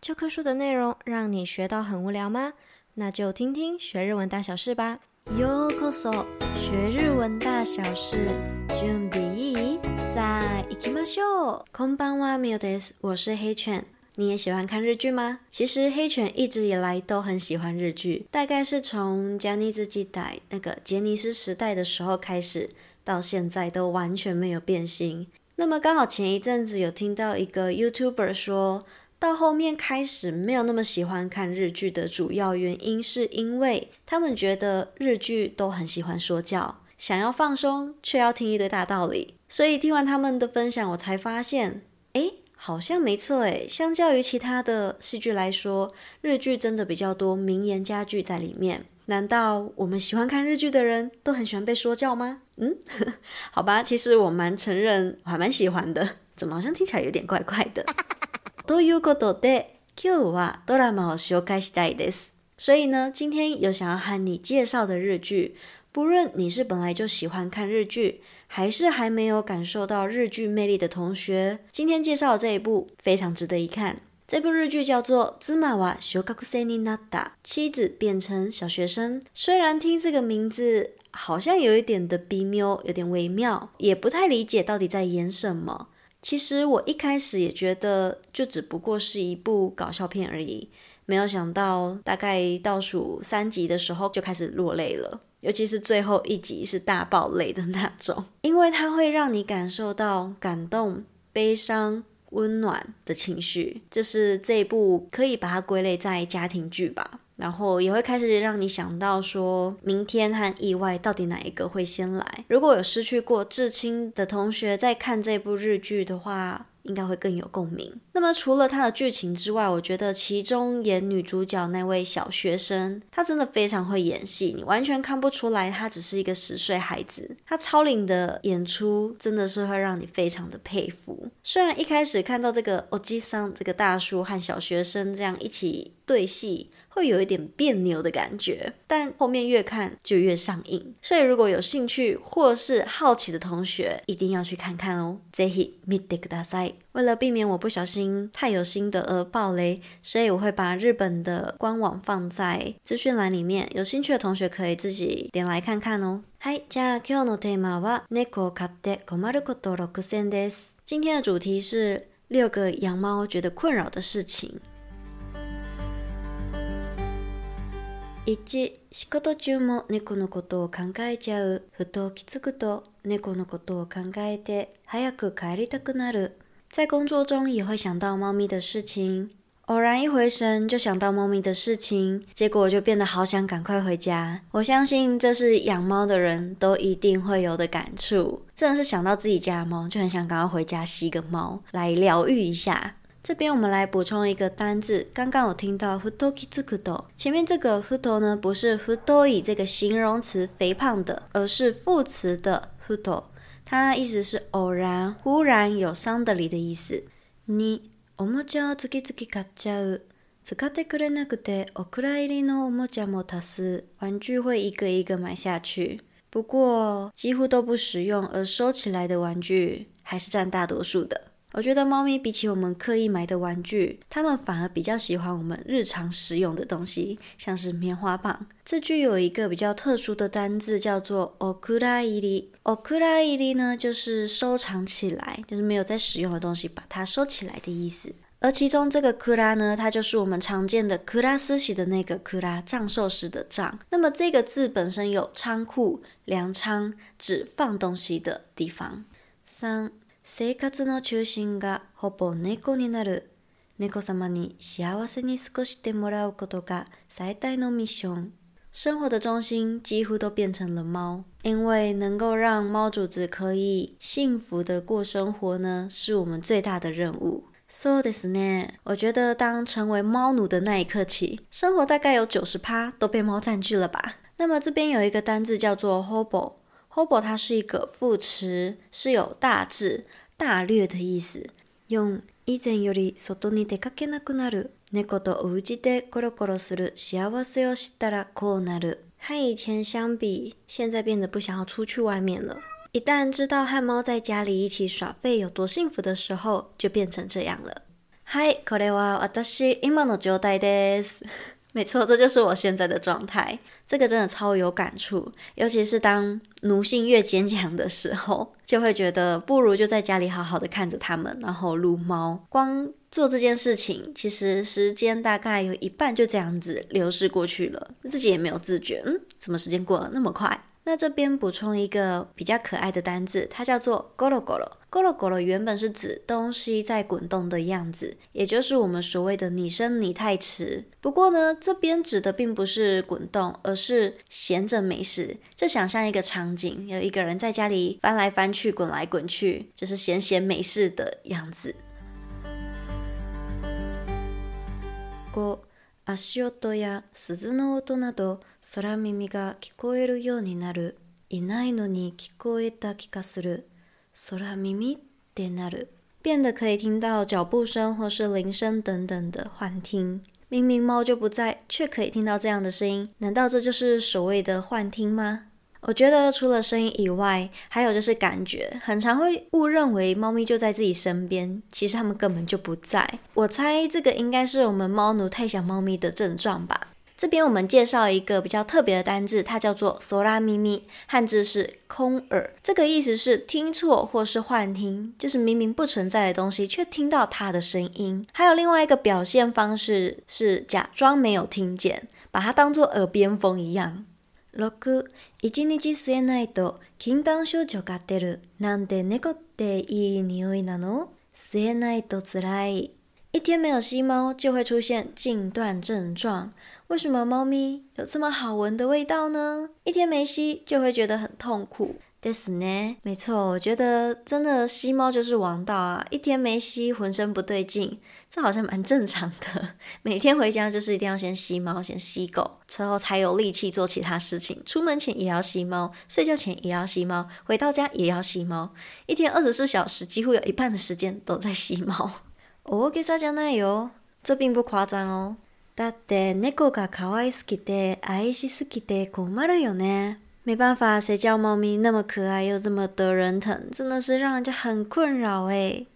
教科书的内容让你学到很无聊吗？那就听听学日文大小事吧。ようこそ，学日文大小事，准备いい？さあ行きましょう。こんばんは、ミオです。我是黑犬。你也喜欢看日剧吗？其实黑犬一直以来都很喜欢日剧，大概是从ジャニーズ时代那个杰尼斯时代的时候开始，到现在都完全没有变心。那么刚好前一阵子有听到一个 YouTuber 说。 到后面开始没有那么喜欢看日剧的主要原因，是因为他们觉得日剧都很喜欢说教，想要放松却要听一堆大道理。所以听完他们的分享，我才发现，诶，好像没错诶。相较于其他的戏剧来说，日剧真的比较多名言佳句在里面。难道我们喜欢看日剧的人都很喜欢被说教吗？嗯，好吧，其实我蛮承认，我还蛮喜欢的。怎么好像听起来有点怪怪的？ということで、今日はドラマを绍介したいです。所以呢，今天有想要和你介绍的日剧，不论你是本来就喜欢看日剧，还是还没有感受到日剧魅力的同学，今天介绍的这一部非常值得一看。这部日剧叫做《妻は小学生になった》，妻子变成小学生。虽然听这个名字好像有一点的微妙，有点微妙，也不太理解到底在演什么。 其实我一开始也觉得，就只不过是一部搞笑片而已，没有想到大概倒数三集的时候就开始落泪了，尤其是最后一集是大爆泪的那种，因为它会让你感受到感动、悲伤、温暖的情绪，就是这一部可以把它归类在家庭剧吧。然后也会开始让你想到说，明天和意外到底哪一个会先来？如果有失去过至亲的同学在看这部日剧的话，应该会更有共鸣。那么除了它的剧情之外，我觉得其中演女主角那位小学生，她真的非常会演戏，你完全看不出来她只是一个十岁孩子。她超龄的演出真的是会让你非常的佩服。虽然一开始看到这个欧吉桑这个大叔和小学生这样一起对戏。会有一点别扭的感觉，但后面越看就越上瘾。所以如果有兴趣或是好奇的同学，一定要去看看哦。ぜひ见てください。为了避免我不小心太有心得而爆雷，所以我会把日本的官网放在资讯栏里面，有兴趣的同学可以自己点来看看哦。はい、じゃあ今日のテーマは猫を饲って困ること六选です。 今天的主题是六个养猫觉得困扰的事情。一、仕事中も猫のことを考えちゃう。ふと気づくと猫のことを考えて早く帰りたくなる。在工作中也会想到猫咪的事情， 偶然一回神就想到猫咪的事情，结果就变得好想赶快回家。我相信这是养猫的人都一定会有的感触，真的是想到自己家的猫就很想赶快回家吸个猫来疗愈一下。这边我们来补充一个单字，刚刚有听到ふと気づくと，前面这个ふと呢，不是ふとい这个形容词肥胖的，而是副词的ふと，它意思是偶然、忽然有 suddenly 的意思。二、 おもちゃを次々買っちゃう，使ってくれなくてお蔵入りのおもちゃも多す，玩具会一个一个买下去，不过几乎都不实用，而收起来的玩具还是占大多数的。我觉得猫咪比起我们刻意买的玩具，它们反而比较喜欢我们日常使用的东西，像是棉花棒。这句有一个比较特殊的单字，叫做お蔵入り。お蔵入り呢，就是收藏起来，就是没有在使用的东西，把它收起来的意思。而其中这个库拉呢，它就是我们常见的库拉斯西的那个库拉，藏兽时的藏。那么这个字本身有仓库、粮仓，指放东西的地方。三。 生活の中心がほぼ猫になる。猫様に幸せに过ごしてもらうことが最大のミッション。生活的中心几乎都变成了猫，因为能够让猫主子可以幸福的过生活呢，是我们最大的任务。そうですね。我觉得当成为猫奴的那一刻起，生活大概有九十趴都被猫占据了吧。那么这边有一个单字叫做 hobo，hobo 它是一个副词，是有大致。大略的意思。四、以前より外に出かけなくなる。猫とお家でコロコロする幸せを知ったらこうなる。和以前相比，现在变得不想要出去外面了。一旦知道和猫在家里一起耍废有多幸福的时候，就变成这样了。 嗨，これは私今の状态です。 没错，这就是我现在的状态。这个真的超有感触，尤其是当奴性越坚强的时候，就会觉得不如就在家里好好的看着他们，然后撸猫。光做这件事情，其实时间大概有一半就这样子流逝过去了，自己也没有自觉，嗯，怎么时间过得那么快？那这边补充一个比较可爱的单字，它叫做“ゴロゴロ”。ゴロゴロ原本是指东西在滚动的样子，也就是我们所谓的“拟声拟态词”。不过呢，这边指的并不是滚动，而是闲着没事。就想象一个场景，有一个人在家里翻来翻去、滚来滚去，就是闲闲没事的样子。 足音や鈴の音など空耳が聞こえるようになる。いないのに聞こえた気がする。空耳ってなる。变得可以听到脚步声或是铃声等等的幻听。明明猫就不在，却可以听到这样的声音，难道这就是所谓的幻听吗？我觉得除了声音以外，还有就是感觉，很常会误认为猫咪就在自己身边，其实它们根本就不在。我猜这个应该是我们猫奴太想猫咪的症状吧。这边我们介绍一个比较特别的单字，它叫做“索拉咪咪”，汉字是“空耳”。这个意思是听错或是幻听，就是明明不存在的东西，却听到它的声音。还有另外一个表现方式是假装没有听见，把它当作耳边风一样。6.、一日吸えないと禁断症状が出る。なんで猫っていい匂いなの？吸えないと辛い。一天没有吸猫就会出现禁断症状。为什么猫咪有这么好闻的味道呢？一天没吸就会觉得很痛苦。ですね，没错，我觉得真的吸猫就是王道啊！一天没吸，浑身不对劲，这好像蛮正常的。每天回家就是一定要先吸猫，先吸狗，之后才有力气做其他事情。出门前也要吸猫，睡觉前也要吸猫，回到家也要吸猫。一天二十四小时，几乎有一半的时间都在吸猫。大げさじゃないよ，这并不夸张哦。だって猫が可爱すぎて爱しすぎて困るよね。 没办法，谁叫猫咪那么可爱又这么得人疼，真的是让人家很困扰诶。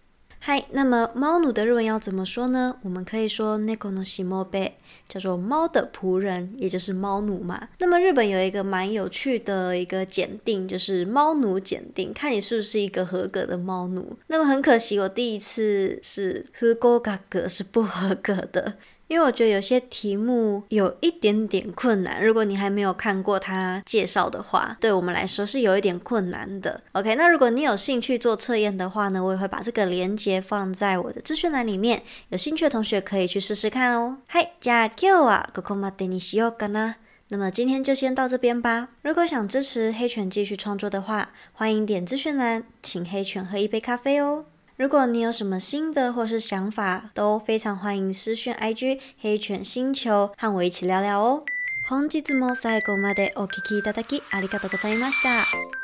嗨，那么猫奴的日文要怎么说呢？我们可以说猫のしもべ，叫做猫的仆人，也就是猫奴嘛。那么日本有一个蛮有趣的一个检定，就是猫奴检定，看你是不是一个合格的猫奴。那么很可惜，我第一次是不合格，是不合格的。 因为我觉得有些题目有一点点困难，如果你还没有看过他介绍的话，对我们来说是有一点困难的。OK，那如果你有兴趣做测验的话呢，我也会把这个链接放在我的资讯栏里面，有兴趣的同学可以去试试看哦。嗨，じゃあ今日はここまでにしようかな。那么今天就先到这边吧。如果想支持黑犬继续创作的话，欢迎点资讯栏，请黑犬喝一杯咖啡哦。 如果你有什么新的或是想法，都非常欢迎私讯 IG 黑犬星球和我一起聊聊哦。本日も最后までお闻きいただきありがとうございました。